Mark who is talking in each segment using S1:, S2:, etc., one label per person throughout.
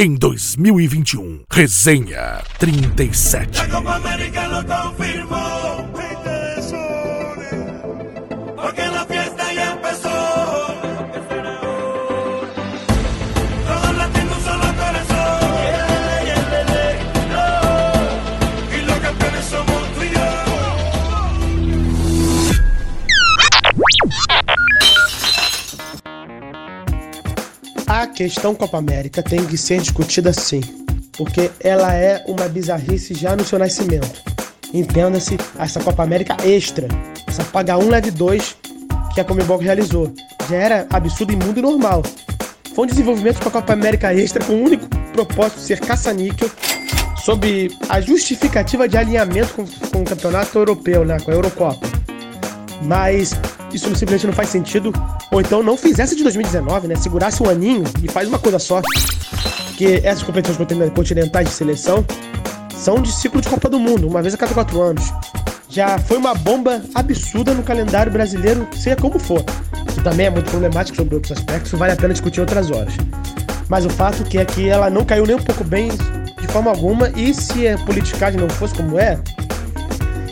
S1: em 2021. Resenha 37.
S2: La Copa América lo
S3: questão Copa América tem que ser discutida sim, porque ela é uma bizarrice já no seu nascimento. Entenda-se essa Copa América extra, essa paga 1 leve 2 que a Comebol realizou. Já era absurdo, imundo e normal. Foi um desenvolvimento com a Copa América extra com o único propósito de ser caça-níquel, sob a justificativa de alinhamento com, com o campeonato europeu, né, com a Eurocopa. Mas isso simplesmente não faz sentido. Ou então não fizesse de 2019, né? Segurasse um aninho e faz uma coisa só. Porque essas competições continentais de seleção são de ciclo de Copa do Mundo, uma vez a cada quatro anos. Já foi uma bomba absurda no calendário brasileiro, seja como for. Que também é muito problemático sobre outros aspectos, vale a pena discutir outras horas. Mas o fato que é que ela não caiu nem um pouco bem de forma alguma, e se a politicagem não fosse como é,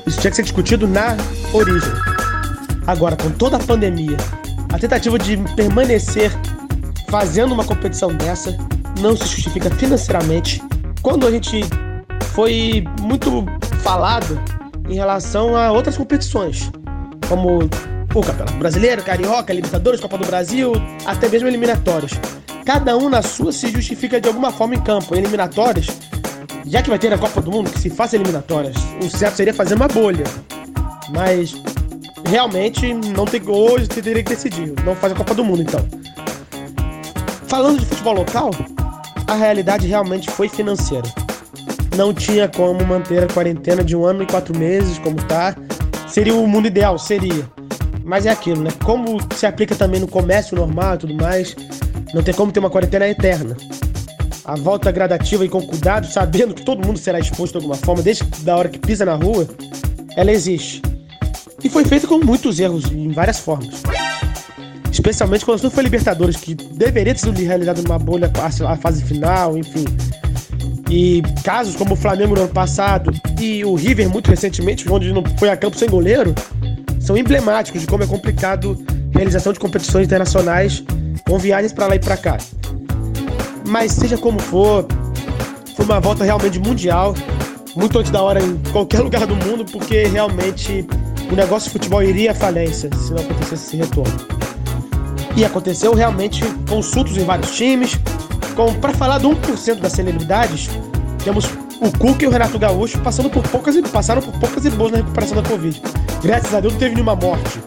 S3: isso tinha que ser discutido na origem. Agora, com toda a pandemia, a tentativa de permanecer fazendo uma competição dessa não se justifica financeiramente. Quando a gente foi muito falado em relação a outras competições, como o Campeonato Brasileiro, Carioca, Libertadores, Copa do Brasil, até mesmo eliminatórios. Cada um na sua se justifica de alguma forma em campo. Em eliminatórias, já que vai ter a Copa do Mundo, que se faça eliminatórias, o certo seria fazer uma bolha. Mas realmente não tem hoje você teria que decidir. Não faz a Copa do Mundo então. Falando de futebol local, a realidade realmente foi financeira. Não tinha como manter a quarentena de um ano e quatro meses, como tá. Seria o mundo ideal, seria. Mas é aquilo, né? Como se aplica também no comércio normal e tudo mais, não tem como ter uma quarentena eterna. A volta gradativa e com cuidado, sabendo que todo mundo será exposto de alguma forma, desde da hora que pisa na rua, ela existe. E foi feita com muitos erros, em várias formas. Especialmente quando não foi Libertadores, que deveria ter sido realizado numa bolha a fase final, enfim. E casos como o Flamengo no ano passado e o River muito recentemente, onde não foi a campo sem goleiro, são emblemáticos de como é complicado a realização de competições internacionais com viagens para lá e para cá. Mas seja como for, foi uma volta realmente mundial, muito antes da hora em qualquer lugar do mundo, porque realmente o negócio de futebol iria à falência se não acontecesse esse retorno. E aconteceu realmente consultos em vários times. Para falar do 1% das celebridades, temos o Cuca e o Renato Gaúcho passando por poucas e passaram por poucas e boas na recuperação da Covid. Graças a Deus não teve nenhuma morte.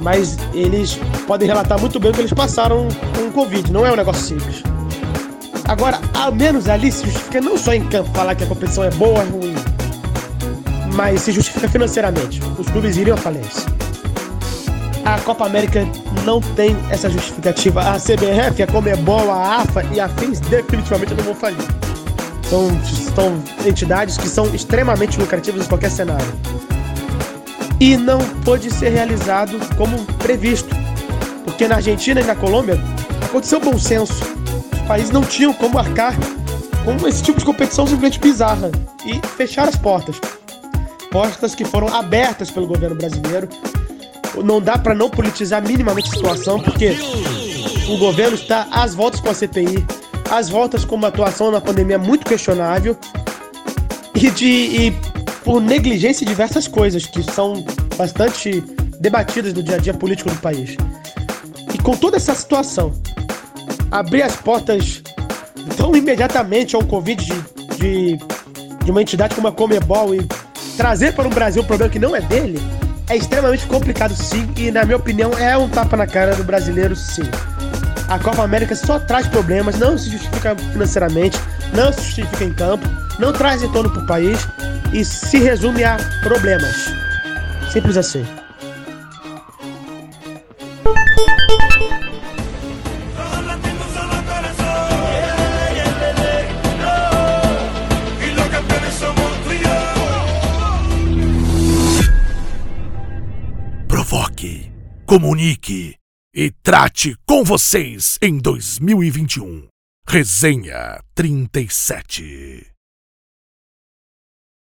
S3: Mas eles podem relatar muito bem o que eles passaram com o Covid. Não é um negócio simples. Agora, ao menos ali se justifica não só em campo falar que a competição é boa ou ruim, mas se justifica financeiramente. Os clubes iriam à falência. A Copa América não tem essa justificativa. A CBF, a Comebol, a AFA e a FINS definitivamente não vão falir. São, são entidades que são extremamente lucrativas em qualquer cenário. E não pôde ser realizado como previsto. Porque na Argentina e na Colômbia aconteceu bom senso. Os países não tinham como arcar com esse tipo de competição simplesmente bizarra. E fecharam as portas portas que foram abertas pelo governo brasileiro. Não dá para não politizar minimamente a situação, porque o governo está às voltas com a CPI, às voltas com uma atuação na pandemia muito questionável e, de, e por negligência em diversas coisas que são bastante debatidas no dia a dia político do país. E com toda essa situação, abrir as portas tão imediatamente ao Covid de, de, de uma entidade como a Comebol e trazer para o Brasil um problema que não é dele é extremamente complicado sim e na minha opinião é um tapa na cara do brasileiro sim. A Copa América só traz problemas, não se justifica financeiramente, não se justifica em campo, não traz retorno para o país e se resume a problemas. Simples assim.
S1: Provoque, comunique e trate com vocês em 2021. Resenha 37.